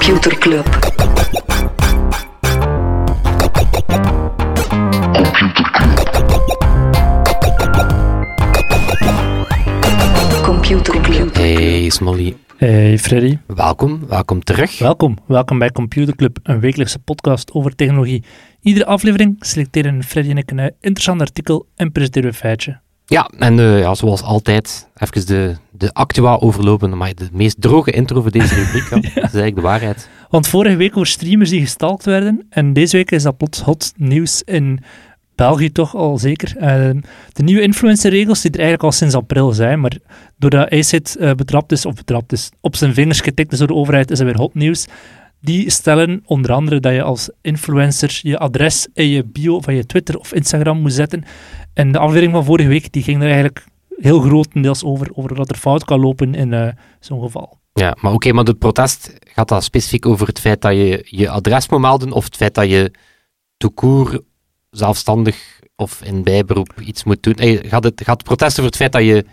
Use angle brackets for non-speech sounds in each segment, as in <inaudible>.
Computer Club. Computer Club. Hey Smolly, Hey Freddy, welkom, welkom terug. welkom. Welkom bij Computer Club, een wekelijkse podcast over technologie. Iedere aflevering selecteren Freddy en ik een interessant artikel en presenteren we een feitje. Ja, en eh, ja, zoals altijd, even de, de actua overlopen, maar de meest droge intro voor deze rubriek, <laughs> ja. dat is eigenlijk de waarheid. Want vorige week over streamers die gestalkt werden en deze week is dat plots hot nieuws in België toch al zeker. Eh, de nieuwe influencerregels die er eigenlijk al sinds april zijn, maar doordat ACID eh betrapt is, of betrapt is, op zijn vingers getikt is door de overheid, is er weer hot nieuws. Die stellen onder andere dat je als influencer je adres in je bio van je Twitter of Instagram moet zetten. En de aflevering van vorige week die ging er eigenlijk heel grotendeels over, over wat er fout kan lopen in eh, zo'n geval. Ja, maar oké, maar de protest gaat dat specifiek over het feit dat je je adres moet melden, of het feit dat je toekoer zelfstandig of in bijberoep iets moet doen? Hey, gaat, het, gaat het protest over het feit dat je,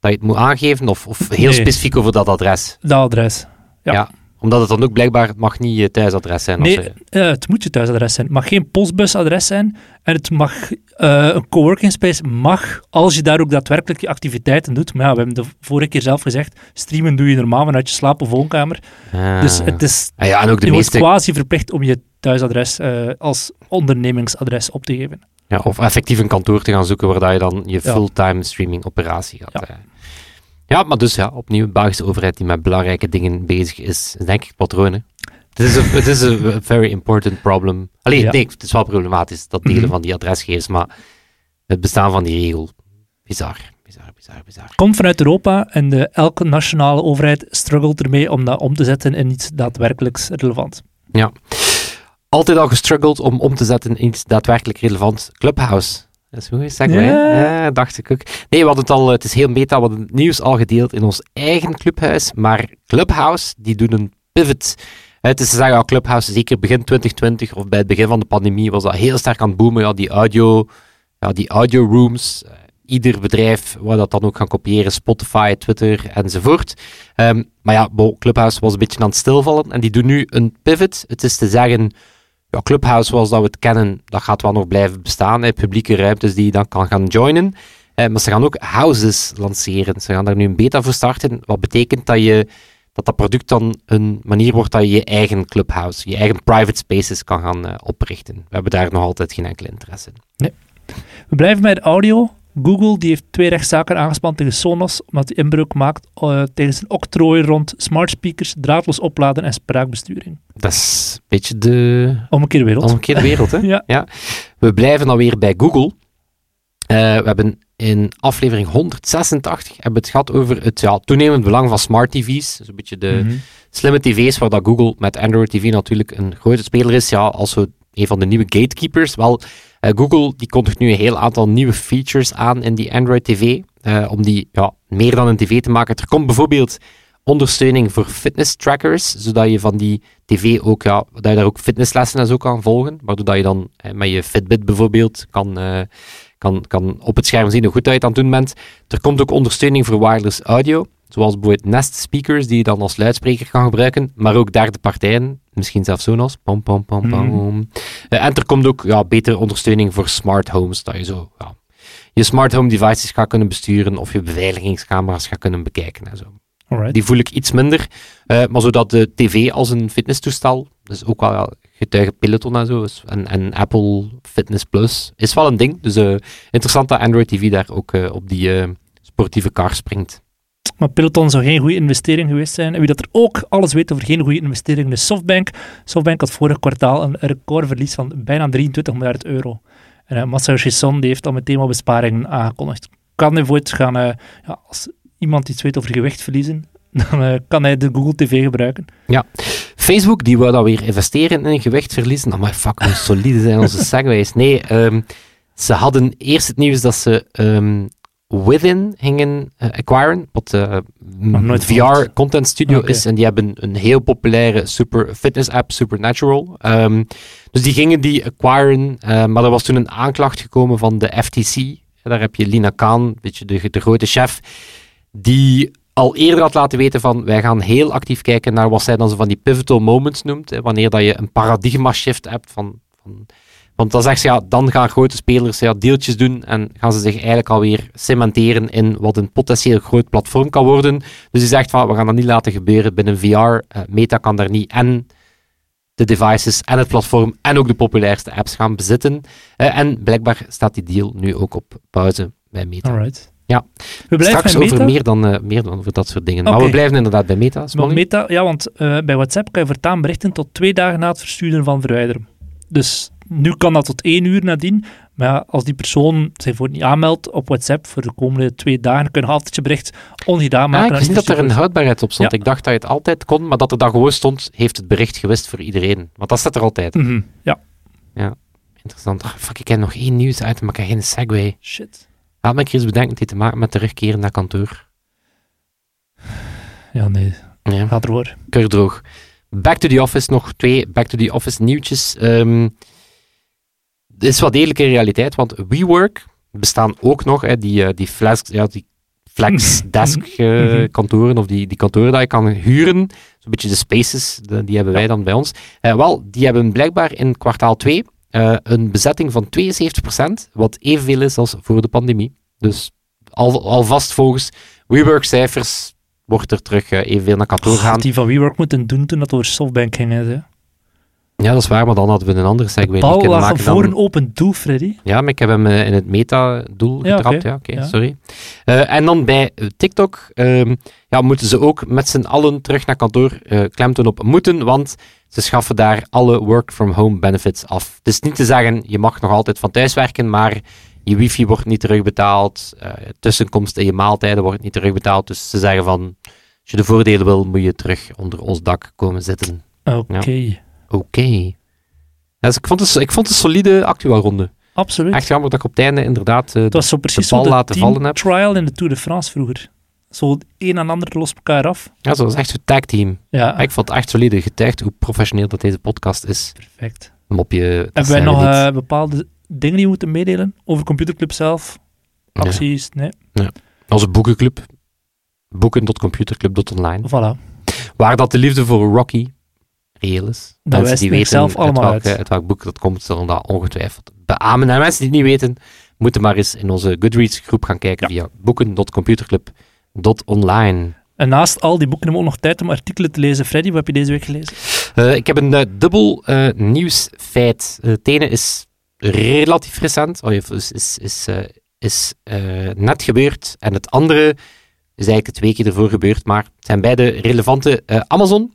dat je het moet aangeven, of, of heel Nee. specifiek over dat adres? Dat adres. Ja. Omdat het dan ook blijkbaar, het mag niet je thuisadres zijn. Nee, eh, het moet je thuisadres zijn. Het mag geen postbusadres zijn. En het mag, eh, een coworking space mag, als je daar ook daadwerkelijk je activiteiten doet. Maar ja, we hebben de vorige keer zelf gezegd, streamen doe je normaal vanuit je slaap- of woonkamer. Ah. Dus het is, Ah ja, en ook de je wordt quasi verplicht om je thuisadres eh, als ondernemingsadres op te geven. Ja, of effectief een kantoor te gaan zoeken waar dat je dan je fulltime streaming operatie gaat. Ja. Ja. maar dus ja, opnieuw een Belgische overheid die met belangrijke dingen bezig is, is denk ik het patroon. hè. Het is een het is een <laughs> very important problem. Allee, Ja. nee, het is wel problematisch, dat delen Mhm. van die adresgegevens, maar het bestaan van die regel, bizar, bizar, bizar, bizar. Komt vanuit Europa en de, elke nationale overheid struggelt ermee om dat om te zetten in iets daadwerkelijks relevant. Ja. Altijd al gestruggeld om om te zetten in iets daadwerkelijk relevant. Clubhouse. Dat is hoe is dat? Ja. Ja, dacht ik ook. Nee, we hadden het al, het is heel meta, we hadden het nieuws al gedeeld in ons eigen clubhuis, maar Clubhouse, die doen een pivot. Het is te zeggen, ja, Clubhouse, zeker begin 2020 of bij het begin van de pandemie, was dat heel sterk aan het boomen. Ja, die audio, ja, die audio rooms, eh, ieder bedrijf waar dat dan ook gaan kopiëren, Spotify, Twitter enzovoort. Ehm, maar ja, bo, Clubhouse was een beetje aan het stilvallen en die doen nu een pivot. Het is te zeggen, ja, Clubhouse zoals dat we het kennen, dat gaat wel nog blijven bestaan. Hè, publieke ruimtes die je dan kan gaan joinen. Eh, maar ze gaan ook houses lanceren. Ze gaan daar nu een beta voor starten. Wat betekent dat je dat dat product dan een manier wordt dat je je eigen clubhouse, je eigen private spaces kan gaan eh, oprichten. We hebben daar nog altijd geen enkele interesse in. We blijven bij de audio. Google die heeft twee rechtszaken aangespannen tegen Sonos omdat hij inbreuk maakt eh, tegen zijn octrooi rond smart speakers, draadloos opladen en spraakbesturing. Dat is een beetje de Omgekeerde wereld. omgekeerde wereld. Hè? <laughs> Ja. We blijven alweer bij Google. Eh, we hebben in aflevering 186 hebben we het gehad over het ja, toenemend belang van smart TV's. Dus een beetje de Mhm. slimme tv's, waar dat Google met Android TV natuurlijk een grote speler is. Ja, als een van de nieuwe gatekeepers. Wel, Google die kondigt nu een heel aantal nieuwe features aan in die Android TV. eh, om die ja, meer dan een tv te maken. Er komt bijvoorbeeld ondersteuning voor fitness trackers, zodat je van die tv ook, ja, dat je daar ook fitnesslessen en zo kan volgen. Waardoor dat je dan eh, met je Fitbit bijvoorbeeld kan, eh, kan, kan op het scherm zien hoe goed dat je het aan het doen bent. Er komt ook ondersteuning voor wireless audio. Zoals bijvoorbeeld Nest speakers, die je dan als luidspreker kan gebruiken. Maar ook derde partijen, misschien zelfs Sonos. Pom, pom, pom, pom. Eh, en er komt ook ja, betere ondersteuning voor smart homes. Dat je zo ja, je smart home devices gaat kunnen besturen. Of je beveiligingscamera's gaat kunnen bekijken. En zo. Alright. Die voel ik iets minder. eh, maar zodat de tv als een fitnesstoestel, dus ook wel ja, getuige Peloton en zo, is- en, en Apple Fitness Plus, is wel een ding. Dus eh, interessant dat Android TV daar ook op die sportieve kar springt. Maar Peloton zou geen goede investering geweest zijn. En wie dat er ook alles weet over geen goede investering is Softbank. Softbank had vorig kwartaal een recordverlies van bijna 23 miljard euro. En uh, die heeft al meteen wat besparingen aangekondigd. Kan hij voor gaan, eh, ja, als iemand iets weet over gewicht verliezen, <laughs> dan eh, kan hij de Google TV gebruiken. Facebook, die wou dan weer investeren in gewicht verliezen. Oh, maar fuck, hoe solide zijn onze <laughs> segways. Nee, ehm, ze hadden eerst het nieuws dat ze ehm, Within gingen eh, acquiren, wat Nog nooit VR content studio is. En die hebben een heel populaire super fitness app, Supernatural. Ehm, dus die gingen die acquiren, eh, maar er was toen een aanklacht gekomen van de FTC. Daar heb je Lina Khan, weet je, de, de grote chef, die al eerder had laten weten van wij gaan heel actief kijken naar wat zij dan zo van die pivotal moments noemt. Hè, wanneer dat je een paradigma shift hebt van, van want dan zegt ze, ja, dan gaan grote spelers ja, deeltjes doen en gaan ze zich eigenlijk alweer cementeren in wat een potentieel groot platform kan worden. Dus ze zegt van, we gaan dat niet laten gebeuren binnen VR. Uh, Meta kan daar niet en de devices en het platform en ook de populairste apps gaan bezitten. Uh, en blijkbaar staat die deal nu ook op pauze bij Meta. Alright. Ja, We blijven straks over meer dan, eh, meer dan over dat soort dingen. Maar we blijven inderdaad bij Meta. Maar. Meta, ja, want eh, bij WhatsApp kan je voortaan berichten tot twee dagen na het versturen van verwijderen. Dus nu kan dat tot één uur nadien. Maar ja, als die persoon zich voor niet aanmeldt op WhatsApp voor de komende twee dagen, kun je altijd je bericht ongedaan Ah, maken. ik en wist niet dat er een houdbaarheid op stond. Ja. Ik dacht dat je het altijd kon, maar dat er dan gewoon stond, heeft het bericht gewist voor iedereen. Want dat staat er altijd. Mhm, Ja, Interessant. Ah, fuck, ik heb nog één nieuws uit, maar ik heb geen segue. shit. Laat me eens bedenken, het heeft te maken met terugkeren naar kantoor. Ja, nee, Ja, gaat er hoor. keurdroog. Back to the Office, nog twee Back to the Office nieuwtjes. Het is wel degelijk een realiteit, want WeWork bestaan ook nog, hè, die, eh, die, flex, ja, die flex <laughs> desk eh, Mhm. kantoren, of die, die kantoren dat je kan huren. Zo'n beetje de spaces, de- die hebben wij dan bij ons. Eh, wel, die hebben blijkbaar in kwartaal 2 een bezetting van 72%, wat evenveel is als voor de pandemie. Dus al, alvast volgens WeWork-cijfers wordt er terug evenveel naar kantoor gaan. die van WeWork moeten doen toen dat over Softbank ging. Hè, hè. Ja, dat is waar, maar dan hadden we een andere segue niet Bal kunnen maken. voor dan- een open doel, Freddy. Ja, maar ik heb hem eh, in het meta-doel Ja, getrapt. Ja, oké, Ja. sorry. Eh, en dan bij eh, TikTok ehm, ja, moeten ze ook met z'n allen terug naar kantoor eh klemtoon op moeten, want ze schaffen daar alle work-from-home benefits af. Het is niet te zeggen, je mag nog altijd van thuis werken, maar je wifi wordt niet terugbetaald, eh, tussenkomst in je maaltijden wordt niet terugbetaald. Dus ze zeggen van, als je de voordelen wil, moet je terug onder ons dak komen zitten. Oké, Oké. Dus ik, vond het, ik vond het een solide actuaalronde. absoluut. Echt jammer dat ik op het einde inderdaad Het was zo precies bal zo de laten team vallen heb. trial in de Tour de France vroeger. Zo een en ander lost elkaar af. Ja, zo was echt zo'n tagteam. Ja, Ik vond het echt solide. Getuigd hoe professioneel dat deze podcast is. perfect. Mopje. dat Hebben wij nog eh, bepaalde dingen die we moeten meedelen over Computerclub zelf? Acties? Nee. Onze boekenclub. Boeken.computerclub.online. Voilà. Waar dat de liefde voor Rocky reëel is. Dat wijst die weten zelf allemaal uit, welk, uit. uit welk boek dat komt, zullen dat ongetwijfeld beamen. En mensen die het niet weten, moeten maar eens in onze Goodreads groep gaan kijken via boeken.computerclub.online. En naast al die boeken hebben we ook nog tijd om artikelen te lezen. Freddy, wat heb je deze week gelezen? Eh, ik heb een eh, dubbel eh, nieuwsfeit. Uh, het ene is relatief recent, oh, is, is, is, eh, is net gebeurd. En het andere is eigenlijk het weekje ervoor gebeurd, maar het zijn beide relevante. Eh, Amazon,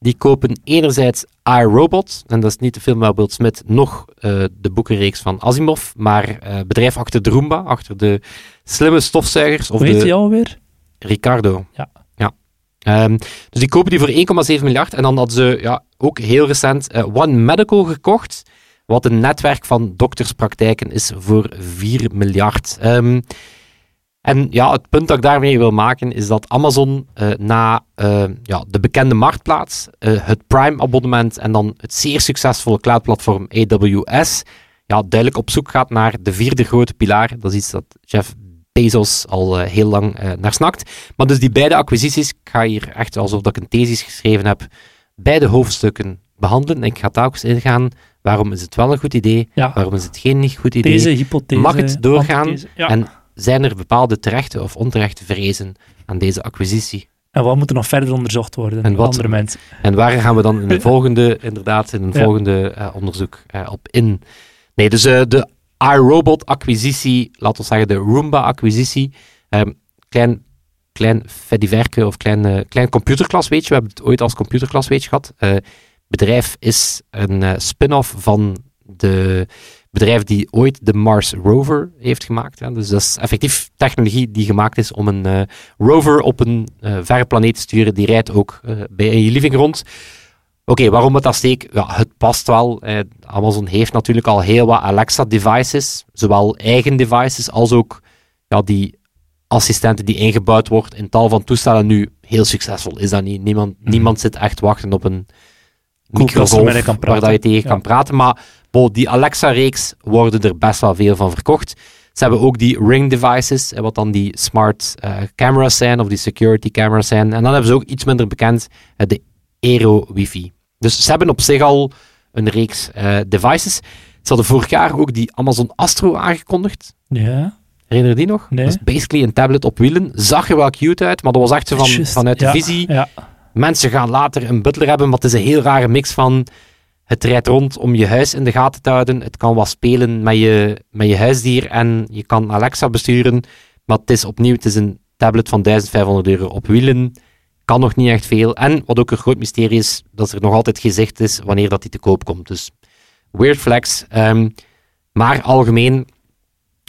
die kopen enerzijds iRobot, en dat is niet de film van Will Smith, nog eh, de boekenreeks van Asimov, maar eh bedrijf achter de Roomba, achter de slimme stofzuigers. Of Hoe heet de, die alweer? Ricardo. Ja. ja. Ehm, dus die kopen die voor 1,7 miljard. En dan hadden ze ja, ook heel recent eh, One Medical gekocht. Wat een netwerk van dokterspraktijken is voor 4 miljard. Ehm, en ja, het punt dat ik daarmee wil maken is dat Amazon eh, na eh, ja, de bekende marktplaats, eh, het Prime-abonnement en dan het zeer succesvolle cloudplatform AWS, ja, duidelijk op zoek gaat naar de vierde grote pilaar. Dat is iets dat Jeff Bezos al heel lang naar snakt. Maar dus die beide acquisities, ik ga hier echt alsof dat ik een thesis geschreven heb, beide hoofdstukken behandelen. En ik ga telkens ingaan, waarom is het wel een goed idee, Ja, waarom is het geen niet goed idee. deze hypothese. Mag het doorgaan? Ja. En zijn er bepaalde terechte of onterechte vrezen aan deze acquisitie? En wat moet er nog verder onderzocht worden? En wat- Andere mensen. En waar gaan we dan in de <laughs> volgende, inderdaad, in een Ja. volgende eh, onderzoek eh, op in? Nee, dus eh, de iRobot-acquisitie, laten we zeggen de Roomba-acquisitie, ehm, klein, klein fediverke of klein, klein computerklas, weet je, we hebben het ooit als computerklas, weet je, gehad. Eh, bedrijf is een spin-off van de bedrijf die ooit de Mars Rover heeft gemaakt. Dus dat is effectief technologie die gemaakt is om een eh, rover op een eh, verre planeet te sturen. Die rijdt ook eh, bij in je living rond. Oké, waarom het dat steek? Ja, het past wel. Eh, Amazon heeft natuurlijk al heel wat Alexa-devices, zowel eigen devices als ook ja, die assistenten die ingebouwd wordt in tal van toestellen. Nu, heel succesvol is dat niet. Niemand, Mhm. niemand zit echt wachten op een kan waar dat je tegen Ja. kan praten. Maar bo, die Alexa-reeks worden er best wel veel van verkocht. Ze hebben ook die ring devices, wat dan die smart uh, camera's zijn, of die security camera's zijn. En dan hebben ze ook iets minder bekend de Aero wifi. Dus ze hebben op zich al een reeks devices. Ze hadden vorig jaar ook die Amazon Astro aangekondigd. Ja. Herinner je die nog? Nee. Dat is basically een tablet op wielen. Zag er wel cute uit, maar dat was echt van, vanuit de visie. Ja. Mensen gaan later een butler hebben, maar het is een heel rare mix van... Het rijdt rond om je huis in de gaten te houden. Het kan wat spelen met je, met je huisdier en je kan Alexa besturen. Maar het is opnieuw het is een tablet van 1500 euro op wielen. Kan nog niet echt veel. En wat ook een groot mysterie is, dat er nog altijd gezegd is wanneer dat die te koop komt. Dus weird flex. Ehm, maar algemeen...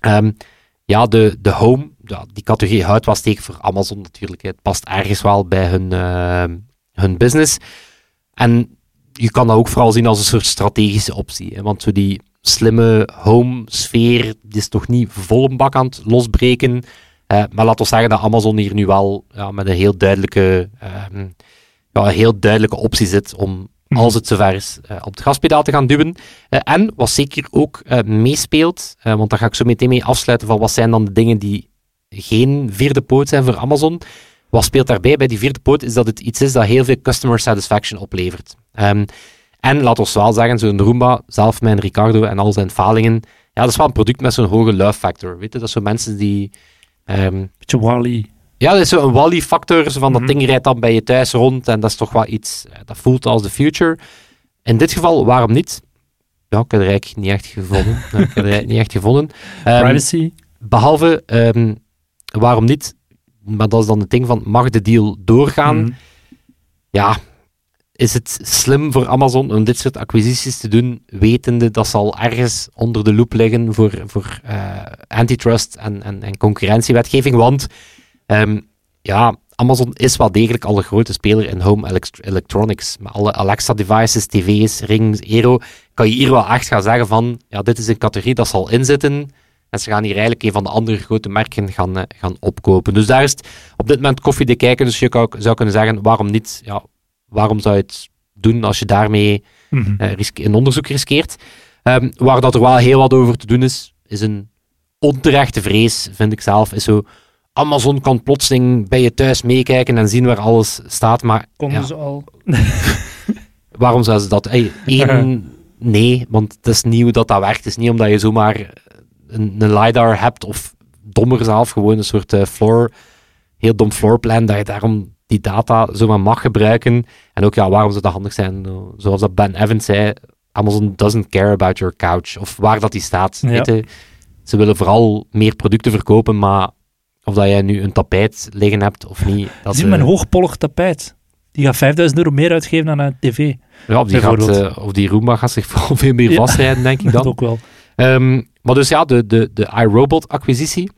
Um, ja, de, de home, ja, die categorie houdt wel steek voor Amazon natuurlijk. Het past ergens wel bij hun, uh, hun business. En je kan dat ook vooral zien als een soort strategische optie. Hè? Want zo die slimme home-sfeer, is toch niet vol een bak aan het losbreken. Uh, maar laten we zeggen dat Amazon hier nu wel ja, met een heel duidelijke, uh, ja, een heel duidelijke optie zit om Mhm. als het zover is, uh, op het gaspedaal te gaan duwen. Uh, en wat zeker ook meespeelt, want daar ga ik zo meteen mee afsluiten van wat zijn dan de dingen die geen vierde poot zijn voor Amazon. Wat speelt daarbij bij die vierde poot is dat het iets is dat heel veel customer satisfaction oplevert. Um, en laat ons wel zeggen, zo'n Roomba, zelf mijn Ricardo en al zijn falingen, ja, dat is wel een product met zo'n hoge love factor. Weet je? Dat zijn mensen die... Um, Beetje Wally. Ja, dat is zo'n Wally-factor. Zo van dat mhm. ding rijdt dan bij je thuis rond en dat is toch wel iets eh, dat voelt als de future. In dit geval, waarom niet? Ja, ik heb er eigenlijk niet echt gevonden. ik heb er eigenlijk niet echt gevonden. Um, Privacy. Behalve, um, waarom niet? Maar dat is dan het ding van, mag de deal doorgaan? Mhm. Ja, is het slim voor Amazon om dit soort acquisities te doen, wetende dat ze al ergens onder de loep liggen voor, voor uh, antitrust en, en, en concurrentiewetgeving? Want Um, ja, Amazon is wel degelijk al een grote speler in home electronics. Met alle Alexa-devices, tv's, rings, Aero, kan je hier wel echt gaan zeggen van, ja, dit is een categorie dat zal inzitten. En ze gaan hier eigenlijk een van de andere grote merken gaan, uh, gaan opkopen. Dus daar is op dit moment koffie te kijken. Dus je zou kunnen zeggen, waarom niet? Ja, waarom zou je het doen als je daarmee mm een onderzoek riskeert? Um, waar dat er wel heel wat over te doen is, is een onterechte vrees, vind ik zelf, is zo Amazon kan plotseling bij je thuis meekijken en zien waar alles staat. Maar, Konden ze al. <laughs> waarom zouden ze dat? Hey, één, nee, want het is nieuw dat dat werkt. Het is niet omdat je zomaar een, een LiDAR hebt of dommer zelf, gewoon een soort uh, floor, heel dom floorplan, dat je daarom die data zomaar mag gebruiken. En ook, ja, waarom zou dat handig zijn? Zoals dat Ben Evans zei, Amazon doesn't care about your couch, of waar dat die staat. Ja. Ze willen vooral meer producten verkopen, maar of dat jij nu een tapijt liggen hebt of niet. Dat, Zie, uh, een hoogpollig tapijt. Die gaat 5000 euro meer uitgeven dan een tv. Ja, of die, gaat, uh, of die Roomba gaat zich <laughs> vooral veel meer vastrijden, denk ik <laughs> dan. dat ook wel. Um, maar dus ja, de, de, de iRobot-acquisitie.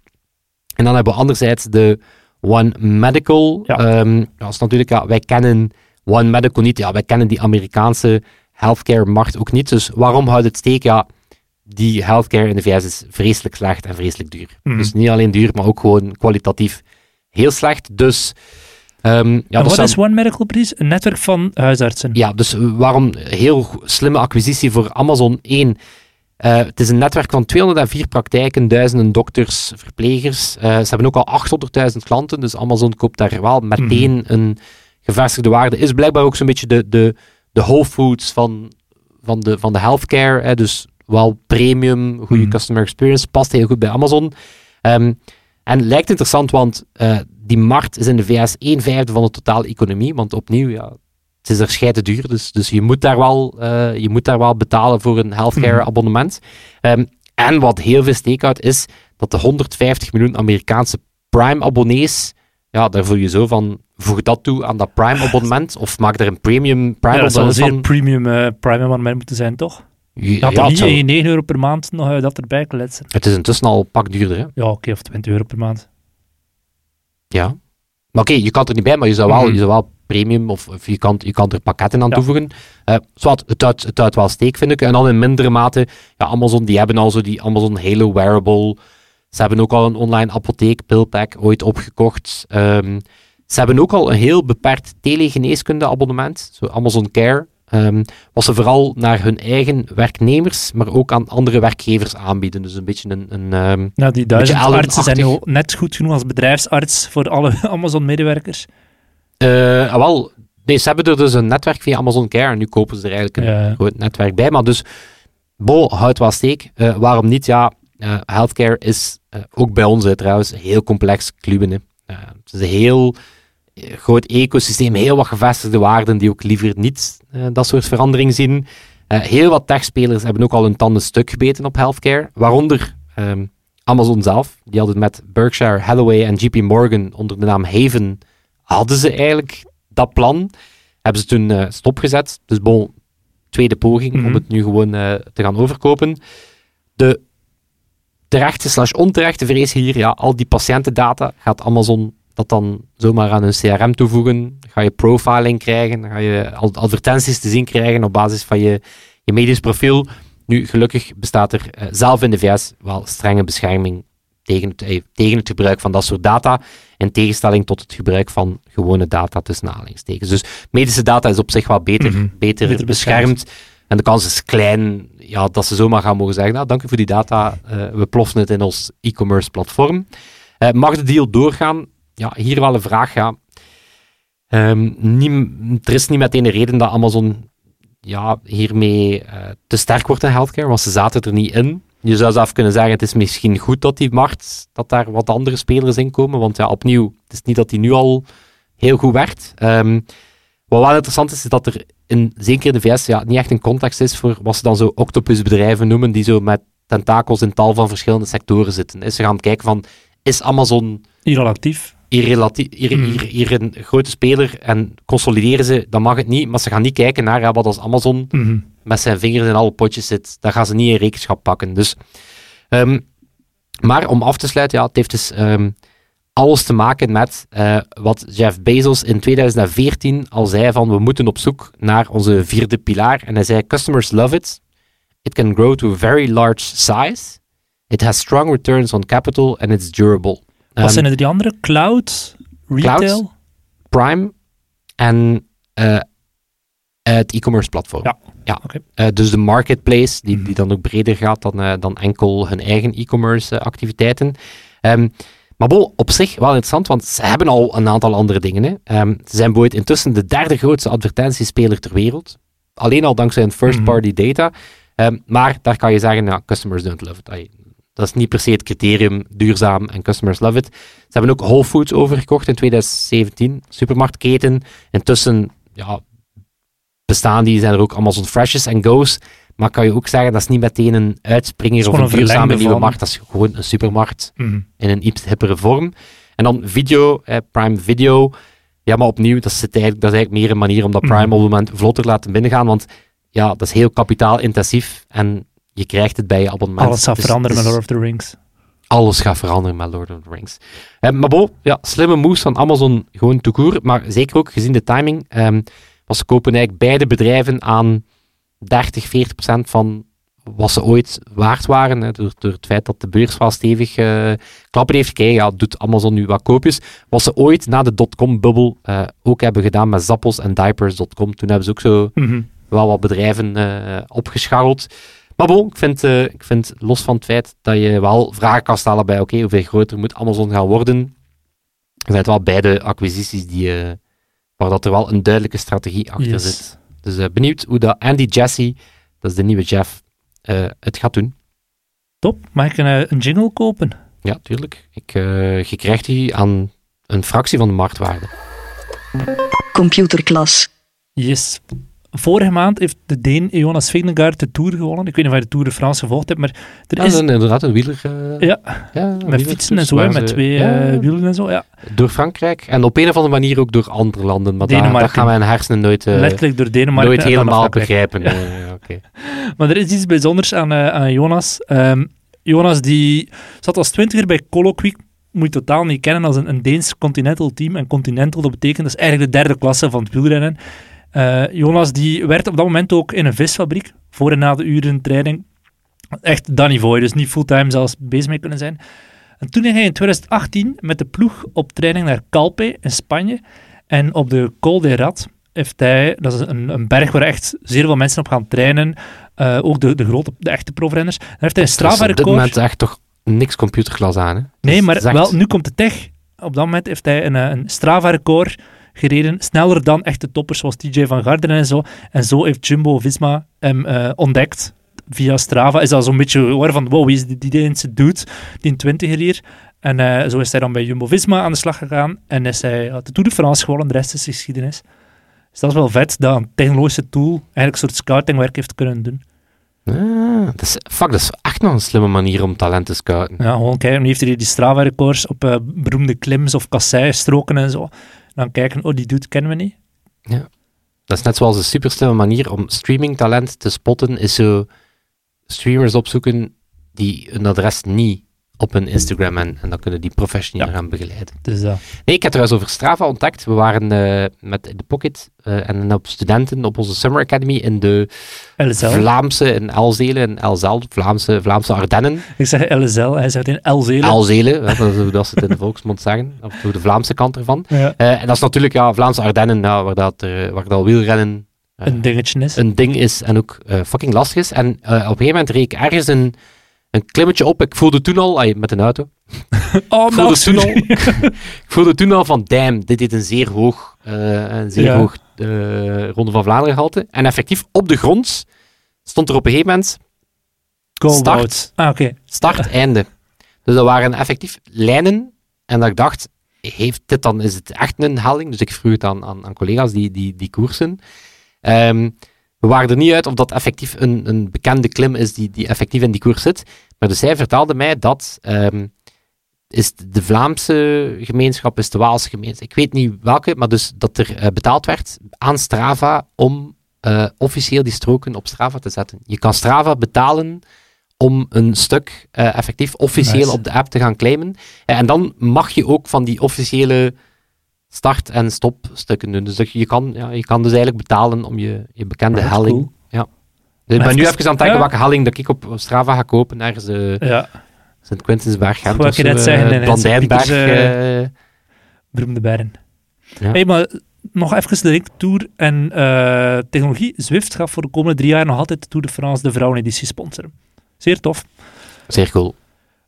En dan hebben we anderzijds de One Medical. Ja. Um, dat is natuurlijk, ja, wij kennen One Medical niet. Ja, wij kennen die Amerikaanse healthcare-markt ook niet. Dus waarom houdt het steek? Ja, die healthcare in de VS is vreselijk slecht en vreselijk duur. Mhm. Dus niet alleen duur, maar ook gewoon kwalitatief heel slecht. Dus... Um, ja, wat is One Medical precies? Een netwerk van huisartsen. Ja, dus waarom heel slimme acquisitie voor Amazon 1? Uh, het is een netwerk van 204 praktijken, duizenden dokters, verplegers. Uh, ze hebben ook al 800.000 klanten, dus Amazon koopt daar wel meteen mm. een gevestigde waarde. Is blijkbaar ook zo'n beetje de, de, de Whole Foods van, van, de, van de healthcare. Hè, dus wel premium, goede hmm. customer experience, past heel goed bij Amazon. Um, en lijkt interessant, want uh, die markt is in de VS een vijfde van de totale economie. Want opnieuw, ja, het is er scheiden duur, dus, dus je, moet daar wel, uh, je moet daar wel betalen voor een healthcare hmm. abonnement. Um, en wat heel veel steek houdt, is dat de 150 miljoen Amerikaanse Prime-abonnees, ja, daar voel je zo van, voeg dat toe aan dat Prime-abonnement, of maak er een premium Prime-abonnement ja, dat zou een premium uh, Prime-abonnement moeten zijn, toch? Je ja, niet 9 euro per maand nog uh, dat erbij kletsen. Het is intussen al een pak duurder, hè? Ja, oké, of 20 euro per maand. Ja. Maar oké, je kan er niet bij, maar je zou wel, mm -hmm. je zou wel premium of, of, je, kan, je kan er pakketten aan ja. toevoegen. Uh, zwart, het, uit, het uit wel steek, vind ik. En dan in mindere mate, ja, Amazon, die hebben al zo die Amazon Halo Wearable. Ze hebben ook al een online apotheek, Pillpack, ooit opgekocht. Um, ze hebben ook al een heel beperkt telegeneeskunde abonnement, zo Amazon Care. ehm, wat ze vooral naar hun eigen werknemers, maar ook aan andere werkgevers aanbieden. Dus een beetje een... een ehm, Nou, die duizend artsen zijn net goed genoeg als bedrijfsarts voor alle <laughs> Amazon-medewerkers. Ah, wel, ze hebben er dus een netwerk via Amazon Care en nu kopen ze er eigenlijk een Ja. groot netwerk bij. Maar dus, Bo, houdt wel steek. Eh, waarom niet? Ja, eh, healthcare is ook bij ons trouwens heel complex. Eh, het is een heel groot ecosysteem, heel wat gevestigde waarden die ook liever niet dat soort verandering zien. Heel wat techspelers hebben ook al een tanden stuk gebeten op healthcare, waaronder ehm, Amazon zelf. Die hadden met Berkshire Hathaway en JP Morgan onder de naam Haven hadden ze eigenlijk dat plan. Hebben ze toen eh, stopgezet. Dus bon, tweede poging Mhm. om het nu gewoon eh, te gaan overkopen. De terechte slash onterechte vrees hier, ja, al die patiëntendata, gaat Amazon dat dan zomaar aan hun CRM toevoegen? Ga je profiling krijgen? Dan ga je advertenties te zien krijgen op basis van je, je medisch profiel? Nu, gelukkig bestaat er eh, zelf in de VS wel strenge bescherming tegen het, eh, tegen het gebruik van dat soort data, in tegenstelling tot het gebruik van gewone data tussen aanhalingstekens. Dus medische data is op zich wel beter, Mhm. beter, Beter beschermd. En de kans is klein ja, dat ze zomaar gaan mogen zeggen, nou, dank u voor die data, eh, we ploffen het in ons e-commerce platform. Eh, mag de deal doorgaan? Ja, hier wel een vraag, ja. Ehm, niet, er is niet meteen een reden dat Amazon ja, hiermee eh, te sterk wordt in healthcare, want ze zaten er niet in. Je zou zelf kunnen zeggen, het is misschien goed dat die markt, dat daar wat andere spelers in komen, want ja, opnieuw, het is niet dat die nu al heel goed werkt. Ehm, wat wel interessant is, is dat er in, zeker in de VS, ja, niet echt een context is voor wat ze dan zo octopusbedrijven noemen, die zo met tentakels in tal van verschillende sectoren zitten. Dus ze gaan kijken van, is Amazon Hier al actief. hier, relati- hier, hier, hier een grote speler en consolideren ze, dan mag het niet, maar ze gaan niet kijken naar ja, wat als Amazon Mhm. Met zijn vingers in alle potjes zit. Daar gaan ze niet in rekenschap pakken. Dus, ehm, maar om af te sluiten, ja, het heeft dus ehm, alles te maken met eh, wat Jeff Bezos in 2014 al zei van we moeten op zoek naar onze vierde pilaar. En hij zei, customers love it. It can grow to a very large size. It has strong returns on capital and it's durable. Wat Ehm, zijn er die andere? Cloud? Retail? Prime en eh, het e-commerce platform. Ja, ja. Eh, dus de marketplace, die, Mhm. die dan ook breder gaat dan, eh, dan enkel hun eigen e-commerce eh, activiteiten. Ehm, maar bon, op zich wel interessant, want ze hebben al een aantal andere dingen. Hè. Ehm, ze zijn bijvoorbeeld intussen de derde grootste advertentiespeler ter wereld. Alleen al dankzij hun first-party data. Ehm, maar daar kan je zeggen, ja, customers don't love it. Dat is niet per se het criterium duurzaam en customers love it. Ze hebben ook Whole Foods overgekocht in 2017, supermarktketen. Intussen ja, bestaan die, zijn er ook Amazon Freshes en Go's. Maar kan je ook zeggen, dat is niet meteen een uitspringer of een duurzame nieuwe markt. Dat is gewoon een supermarkt Mhm. in een iets hippere vorm. En dan video, eh, Prime Video. Ja, maar opnieuw, dat eigenlijk, dat is eigenlijk meer een manier om dat Prime Mhm. op het moment vlotter laten binnengaan. Want ja, dat is heel kapitaalintensief en je krijgt het bij je abonnement. Alles gaat Dus- veranderen dus met Lord of the Rings. Alles gaat veranderen met Lord of the Rings. Eh, maar bon, ja, slimme moves van Amazon gewoon te koer. Maar zeker ook gezien de timing. ehm ze kopen eigenlijk beide bedrijven aan 30, 40 procent van wat ze ooit waard waren. Hè, door, door het feit dat de beurs wel stevig eh, klappen heeft gekregen. Ja, doet Amazon nu wat koopjes. Wat ze ooit na de dotcom-bubbel eh, ook hebben gedaan met Zappos en Diapers.com. Toen hebben ze ook zo Mhm. wel wat bedrijven eh opgescharreld. Maar bon, ik vind, ik vind los van het feit dat je wel vragen kan stellen bij oké, hoeveel groter moet Amazon gaan worden, zijn het wel beide acquisities die, waar dat er wel een duidelijke strategie achter Yes. zit. Dus eh, benieuwd hoe dat Andy Jassy, dat is de nieuwe Jeff, eh, het gaat doen. Top. Mag ik een, eh, een jingle kopen? Ja, tuurlijk. Ik, eh, je krijgt die aan een fractie van de marktwaarde. Computerklas. Yes. Vorige maand heeft de Deen Jonas Vingegaard de Tour gewonnen. Ik weet niet of je de Tour de France gevolgd hebt, maar er Dat is... een, inderdaad een wieler. eh, Ja, ja, met fietsen en zo, hè, met twee ja, eh, wielen en zo. Ja. Door Frankrijk en op een of andere manier ook door andere landen. Maar daar, Denemarken. dat gaan mijn hersenen nooit, eh, Letterlijk door Denemarken. nooit helemaal begrijpen. <laughs> Oké. <laughs> Maar er is iets bijzonders aan, aan Jonas. Ehm, Jonas die zat als twintiger bij Colloquic. Moet je totaal niet kennen als een, een Deens Continental team. En Continental, dat betekent, dat is eigenlijk de derde klasse van het wielrennen. Eh, Jonas die werkte op dat moment ook in een visfabriek. Voor en na de uren training. Echt dat niveau, dus niet fulltime zelfs bezig mee kunnen zijn. En toen ging hij in 2018 met de ploeg op training naar Calpe in Spanje. En op de Col de Rat heeft hij, dat is een, een berg waar echt zeer veel mensen op gaan trainen, eh, ook de, de grote, de echte profrenners. Daar heeft hij een Er is op dit Strava-record. moment echt toch niks computerglas aan, hè? Nee, Dus maar echt- wel, nu komt de tech. Op dat moment heeft hij een, eh, een Strava-record gereden, sneller dan echte toppers zoals TJ van Garderen en zo. En zo heeft Jumbo-Visma hem eh, ontdekt via Strava. Is dat zo'n beetje hoor van, wow, wie is die, die Deense dude, die twintiger hier. En eh, zo is hij dan bij Jumbo-Visma aan de slag gegaan en is hij ja, de Tour de France gewonnen, de rest is geschiedenis. Dus dat is wel vet, dat een technologische tool eigenlijk een soort scoutingwerk heeft kunnen doen. Ah, dat is, fuck, dat is echt nog een slimme manier om talent te scouten. Ja, gewoon kijken, nu heeft hij die Strava-records op eh, beroemde klims of kassei-stroken en zo. Dan kijken, oh, die doet kennen we niet. Dat is net zoals een super slimme manier om streamingtalent te spotten, is zo streamers opzoeken die een adres niet op hun Instagram en, en dan kunnen die professioneel Ja. gaan begeleiden. Dus dat. Nee, ik heb trouwens over Strava ontdekt. We waren eh, met de Pocket eh, en op studenten op onze Summer Academy in de LSL. Vlaamse, in Elzelen, in Vlaamse, Vlaamse Ardennen. Ik zeg LSL, hij zegt in Elzelen. Elzelen, dat dat ze het in de <laughs> volksmond zeggen. Of de Vlaamse kant ervan. ja, en dat is natuurlijk ja, Vlaamse Ardennen, waar, dat, waar dat wielrennen een dingetje is. een ding is en ook fucking lastig is. En op een gegeven moment reed ik ergens een, een klimmetje op. Ik voelde toen al, ay, met een auto, <laughs> oh, ik voelde, toen al, <laughs> ik voelde toen al van, damn, dit is een zeer hoog, eh, een zeer Ja. hoog eh, Ronde van Vlaanderen gehalte. En effectief op de grond stond er op een gegeven moment Goal start. Ah, start, <laughs> einde. Dus dat waren effectief lijnen. En dat ik dacht, heeft dit dan, is het echt een helling? Dus ik vroeg het aan, aan, aan collega's die, die, die koersen. Ehm, we waren er niet uit of dat effectief een, een bekende klim is die, die effectief in die koers zit. Maar dus zij vertelde mij dat ehm, is de Vlaamse gemeenschap, is de Waalse gemeenschap, ik weet niet welke, maar dus dat er eh, betaald werd aan Strava om eh, officieel die stroken op Strava te zetten. Je kan Strava betalen om een stuk eh, effectief officieel Nice. op de app te gaan claimen. En dan mag je ook van die officiële start- en stopstukken doen. Dus dat je, kan, ja, je kan dus eigenlijk betalen om je, je bekende helling. cool. Ja. Dus ik ben nu even- aan het denken ja. welke helling dat ik op Strava ga kopen. Ergens uh, Ja, Wou of ik je net zeggen, eh, Bandijnberg. Sint-Pieters, eh, beroemde bergen. Ja. Hey, maar nog even de Ring Tour en eh, technologie. Zwift gaat voor de komende drie jaar nog altijd de Tour de France de vrouweneditie sponsoren. Zeer tof. zeer cool.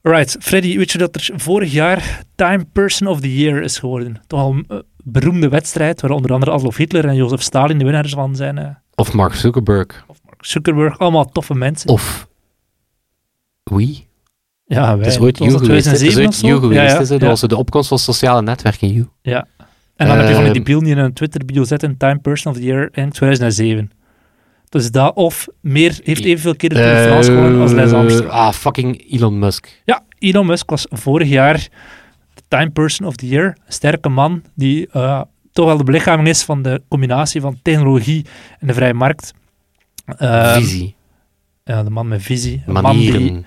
Right, Freddy, weet je dat er vorig jaar Time Person of the Year is geworden? Toch al een eh, beroemde wedstrijd, waar onder andere Adolf Hitler en Jozef Stalin de winnaars van zijn. eh, Of Mark Zuckerberg. of Mark Zuckerberg, allemaal toffe mensen. Of wie? ja, wij. Het is ooit You geweest. Het is 2007 ooit? You geweest. Ja, was de opkomst van sociale netwerken You. Ja. En dan heb je van die Ehm, debiel die in een Twitter-bio zet in Time Person of the Year in 2007. Dus dat of meer, heeft evenveel keer de Tour de France gewonnen als Les Eh, Armstrong. Ah, fucking Elon Musk. Ja, Elon Musk was vorig jaar de Time Person of the Year. Een sterke man die eh, toch wel de belichaming is van de combinatie van technologie en de vrije markt. Ehm, Visie. Ja, de man met visie. Een man die, Manieren.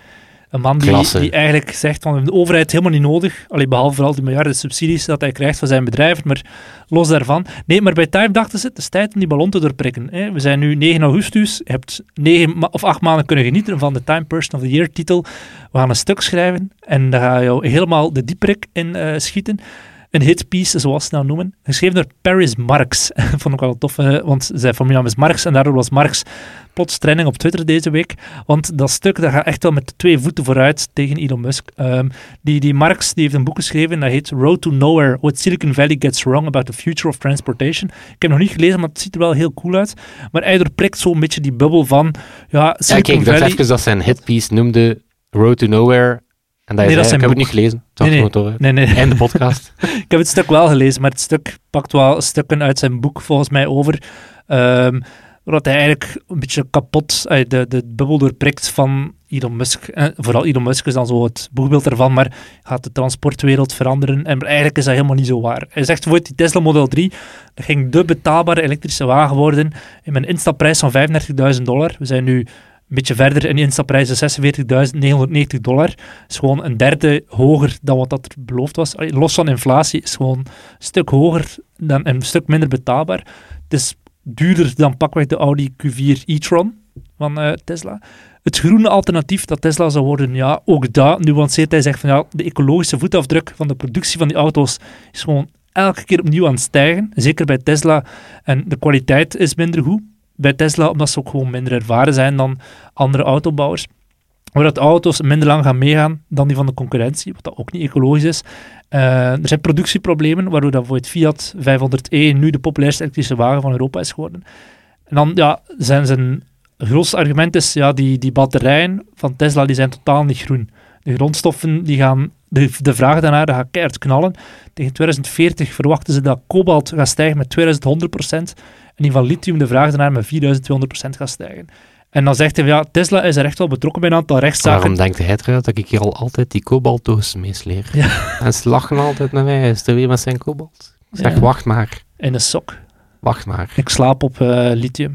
Een man die, klasse. die eigenlijk zegt van de overheid helemaal niet nodig. Allee, behalve vooral die miljarden subsidies dat hij krijgt van zijn bedrijven, maar los daarvan. Nee, maar bij Time dachten ze, het is tijd om die ballon te doorprikken. Hè. We zijn nu 9 augustus, je hebt negen ma- of acht maanden kunnen genieten van de Time Person of the Year titel. We gaan een stuk schrijven en daar ga je helemaal de dieprik in eh, schieten. Een hitpiece, zoals ze nou noemen. Geschreven door Paris Marx. <laughs> Vond ik wel tof, want zijn familienaam is Marx. En daardoor was Marx plots trending op Twitter deze week. Want dat stuk dat gaat echt wel met twee voeten vooruit tegen Elon Musk. Ehm, die, die Marx die heeft een boek geschreven, dat heet Road to Nowhere, What Silicon Valley Gets Wrong About the Future of Transportation. Ik heb nog niet gelezen, maar het ziet er wel heel cool uit. Maar hij doorprikt zo'n beetje die bubbel van, ja, Ja, Silicon kijk, dacht Valley... even dat zijn hitpiece noemde Road to Nowhere. En dat Nee, dat zijn ik heb het niet gelezen. Toch, Nee, nee. Nee, nee. Einde podcast. <laughs> Ik heb het stuk wel gelezen, maar het stuk pakt wel stukken uit zijn boek volgens mij over. Ehm dat hij eigenlijk een beetje kapot eh, de, de bubbel doorprikt van Elon Musk. En vooral Elon Musk is dan zo het boegbeeld ervan, maar gaat de transportwereld veranderen? En eigenlijk is dat helemaal niet zo waar. Hij zegt bijvoorbeeld, die Tesla Model 3, dat ging de betaalbare elektrische wagen worden in een instapprijs van 35.000 dollar. We zijn nu beetje verder en die instapprijs is 46.990 dollar. Is gewoon een derde hoger dan wat dat er beloofd was. Los van inflatie is gewoon een stuk hoger dan, en een stuk minder betaalbaar. Het is duurder dan pakweg de Audi Q4 e-tron van eh, Tesla. Het groene alternatief dat Tesla zou worden, ja, ook dat nuanceert hij zegt van ja, de ecologische voetafdruk van de productie van die auto's is gewoon elke keer opnieuw aan het stijgen. Zeker bij Tesla. En de kwaliteit is minder goed bij Tesla, omdat ze ook gewoon minder ervaren zijn dan andere autobouwers. Waar dat auto's minder lang gaan meegaan dan die van de concurrentie, wat dat ook niet ecologisch is. Uh, er zijn productieproblemen, waardoor dat het Fiat 500e nu de populairste elektrische wagen van Europa is geworden. En dan ja, zijn zijn grootste argument is, ja, die, die batterijen van Tesla die zijn totaal niet groen. De grondstoffen die gaan, de, de vraag daarnaar gaat keihard knallen. Tegen 2040 verwachten ze dat kobalt gaat stijgen met 2100% en die van lithium de vraag daarnaar met 4200% gaat stijgen. En dan zegt hij, ja, Tesla is er echt wel betrokken bij een aantal rechtszaken. Waarom denkt hij trouwens dat ik hier al altijd die kobaltdoos meesleer? Ja. En ze lachen altijd met mij, is er weer met zijn kobalt? Ik zeg, wacht maar. In een sok. Wacht maar. Ik slaap op uh, lithium.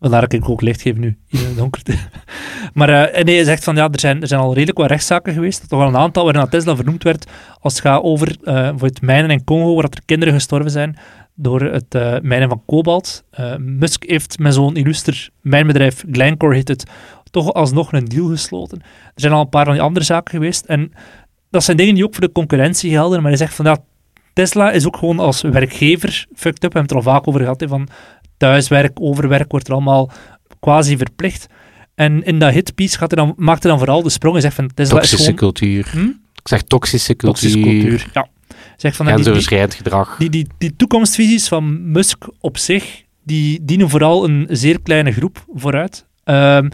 Vandaar dat ik ook licht geef nu, in de donkerte. <laughs> maar uh, nee, hij zegt van, ja, er zijn, er zijn al redelijk wat rechtszaken geweest, toch wel een aantal waarin Tesla vernoemd werd, als het gaat over uh, voor het mijnen in Congo, waar er kinderen gestorven zijn door het uh, mijnen van kobalt. Musk heeft met zo'n illuster mijnbedrijf, Glencore heet het, toch alsnog een deal gesloten. Er zijn al een paar van die andere zaken geweest, en dat zijn dingen die ook voor de concurrentie gelden, maar hij zegt van, ja, Tesla is ook gewoon als werkgever fucked up. We hebben het er al vaak over gehad, van thuiswerk, overwerk wordt er allemaal quasi verplicht. En in dat hitpiece gaat er dan, maakt hij dan vooral de sprong en zegt van Tesla toxische is gewoon... cultuur. Hm? Ik zeg toxische cultuur. Toxische cultuur, ja. Zeg van, die, die, gedrag. Die, die, die toekomstvisies van Musk op zich, die dienen vooral een zeer kleine groep vooruit. Um,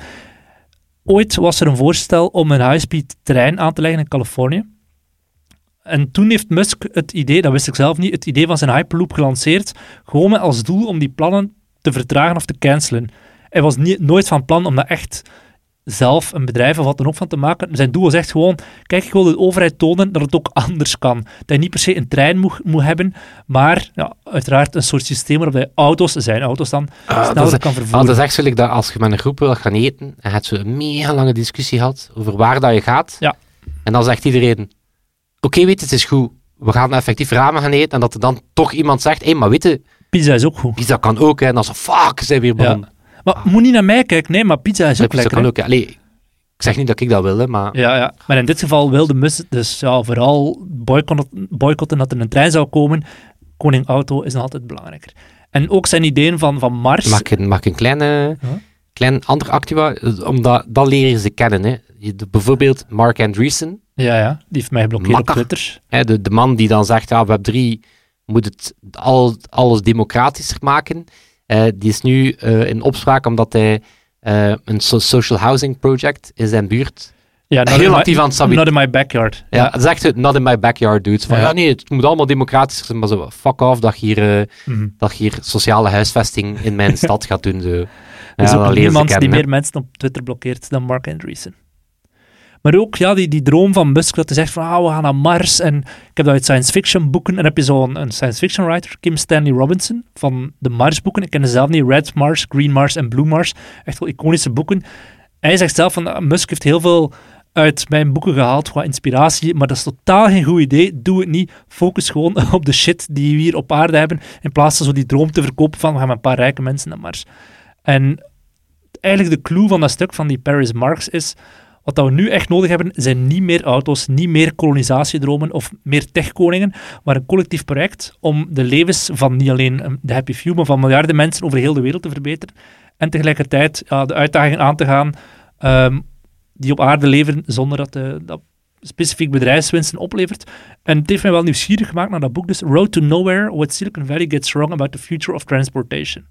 ooit was er een voorstel om een high-speed trein aan te leggen in Californië. En toen heeft Musk het idee, dat wist ik zelf niet, het idee van zijn Hyperloop gelanceerd, gewoon met als doel om die plannen te vertragen of te cancelen. Hij was niet, nooit van plan om dat echt zelf een bedrijf of wat dan ook van te maken. Zijn doel was echt gewoon, kijk, ik wil de overheid tonen dat het ook anders kan. Dat je niet per se een trein moet, moet hebben, maar ja, uiteraard een soort systeem waarop je auto's, zijn auto's dan, uh, sneller kan vervoeren. Ah, dat is echt zo dat als je met een groep wil gaan eten en hebt zo'n mega lange discussie gehad over waar dat je gaat, ja. en dan zegt iedereen, oké, weet het is goed, we gaan effectief ramen gaan eten, en dat er dan toch iemand zegt, hé, hey, maar weet je... Pizza is ook goed. Pizza kan ook, hè. En dan zo, fuck, zijn weer begonnen. Ja. Maar moet niet naar mij kijken, nee, maar pizza is ook lekker. Kan ook, Allee, ik zeg niet dat ik dat wilde, maar... Ja, ja. Maar in dit geval wilde Mus dus ja, vooral boycotten, boycotten dat er een trein zou komen. Koning Auto is nog altijd belangrijker. En ook zijn ideeën van, van Mars... Mag ik, mag ik een kleine... Huh? Klein ander activa, omdat dat leren ze kennen. Hè. Bijvoorbeeld Mark Andreessen, ja, ja, die heeft mij geblokkeerd Makker. op Twitter. Hè, de, de man die dan zegt, ja, Web3 moet het al, alles democratischer maken. Uh, die is nu uh, in opspraak omdat hij uh, een so social housing project in zijn buurt ja, heel actief aan het. Not in my backyard. Ja, ja. zegt het, not in my backyard, dude. Van, ja. ja. nee, het moet allemaal democratisch zijn, maar zo, fuck off dat je hier, mm -hmm. dat je hier sociale huisvesting in mijn <laughs> stad gaat doen. Zo. Er is ook niemand die meer mensen op Twitter blokkeert dan Mark Andreessen. Maar ook ja, die, die droom van Musk, dat hij zegt van ah, we gaan naar Mars. En ik heb dat uit science fiction boeken. En heb je zo'n een science fiction writer, Kim Stanley Robinson, van de Mars boeken. Ik ken zelf niet, Red Mars, Green Mars en Blue Mars. Echt wel iconische boeken. Hij zegt zelf van ah, Musk heeft heel veel uit mijn boeken gehaald qua inspiratie, maar dat is totaal geen goed idee. Doe het niet. Focus gewoon <laughs> op de shit die we hier op aarde hebben, in plaats van zo die droom te verkopen van we gaan met een paar rijke mensen naar Mars. En eigenlijk de clue van dat stuk van die Paris Marx is wat we nu echt nodig hebben, zijn niet meer auto's, niet meer kolonisatiedromen of meer techkoningen, maar een collectief project om de levens van niet alleen ehm, de Happy Few, maar van miljarden mensen over heel de wereld te verbeteren. En tegelijkertijd ja, de uitdagingen aan te gaan um, die op aarde leven zonder dat, de, dat specifiek bedrijfswinsten oplevert. En het heeft mij wel nieuwsgierig gemaakt naar dat boek, dus Road to Nowhere, What Silicon Valley Gets Wrong About the Future of Transportation.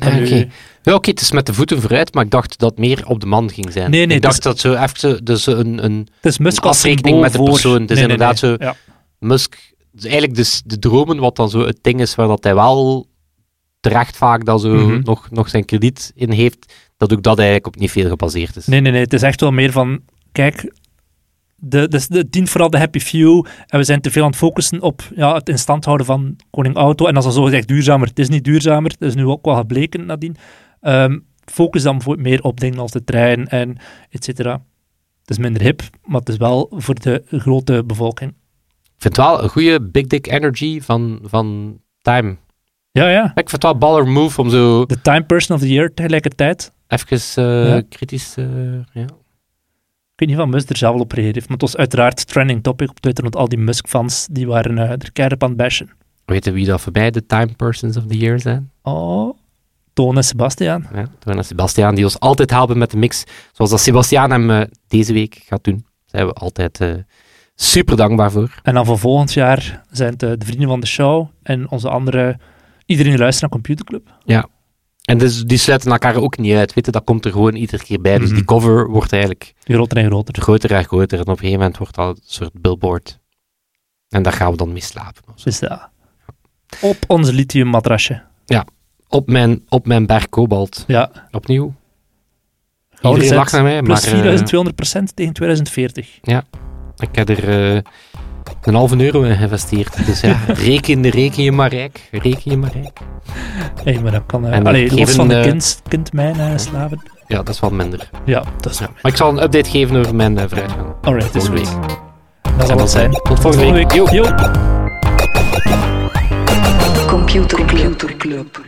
Dat ah, okay. Ja, oké, het is met de voeten vooruit, maar ik dacht dat het meer op de man ging zijn. Nee, nee, ik dacht dat zo even dus een, een, het is Musk een afrekening met de persoon. Het is nee, inderdaad nee, zo, ja. Musk, dus eigenlijk dus de dromen, wat dan zo het ding is waar dat hij wel terecht vaak dan zo mm -hmm. nog, nog zijn krediet in heeft, dat ook dat eigenlijk op niet veel gebaseerd is. Nee, nee, nee, het is echt wel meer van, kijk, de, dus het dient vooral de happy few. En we zijn te veel aan het focussen op ja, het in stand houden van Koning Auto. En als dat zo gezegd duurzamer, het is niet duurzamer. Dat is nu ook wel gebleken nadien. Um, focus dan meer op dingen als de trein en et cetera. Het is minder hip, maar het is wel voor de grote bevolking. Ik vind het wel een goede big dick energy van, van Time. Ja, ja. Ik vind het wel een baller move om zo... De Time Person of the Year tegelijkertijd. Even uh, ja. kritisch, uh, ja. Ik weet niet of Musk er zelf op reageerd heeft, maar het was uiteraard trending topic op Twitter, want al die Musk-fans die waren uh, er keihard aan het bashen. Weten wie dat voor mij de Time Persons of the Year zijn? Oh, Toon en Sebastiaan. Ja, Toon en Sebastiaan, die ons altijd helpen met de mix. Zoals dat Sebastiaan hem uh, deze week gaat doen. Daar zijn we altijd uh, super dankbaar voor. En dan voor volgend jaar zijn het de vrienden van de show en onze andere... Iedereen die luistert naar Computerclub. Ja, en dus, die sluiten elkaar ook niet uit. Weet je, dat komt er gewoon iedere keer bij. Mm -hmm. Dus die cover wordt eigenlijk... Groter en groter. Groter en groter. En op een gegeven moment wordt dat een soort billboard. En daar gaan we dan mee slapen. Dus ja. Op ons lithium matrasje. Ja. Op mijn, op mijn berg kobalt. Ja. Opnieuw. Iedereen lacht naar mij. Plus maar, 4200 procent tegen 2040. Ja. Ik heb er... Uh, een halve euro in geïnvesteerd. Dus ja, reken, reken je maar rijk. Reken je maar rijk. Hé, hey, maar dat kan... Uh, allee, los van de kind, kindmijn uh, slaven. Ja, dat is wel minder. Ja, dat is ja. Maar ik zal een update geven over mijn uh, vooruitgang. Alright, Deze week. Dat zal het zijn. Tot volgende week. Yo. Yo. Computer Club.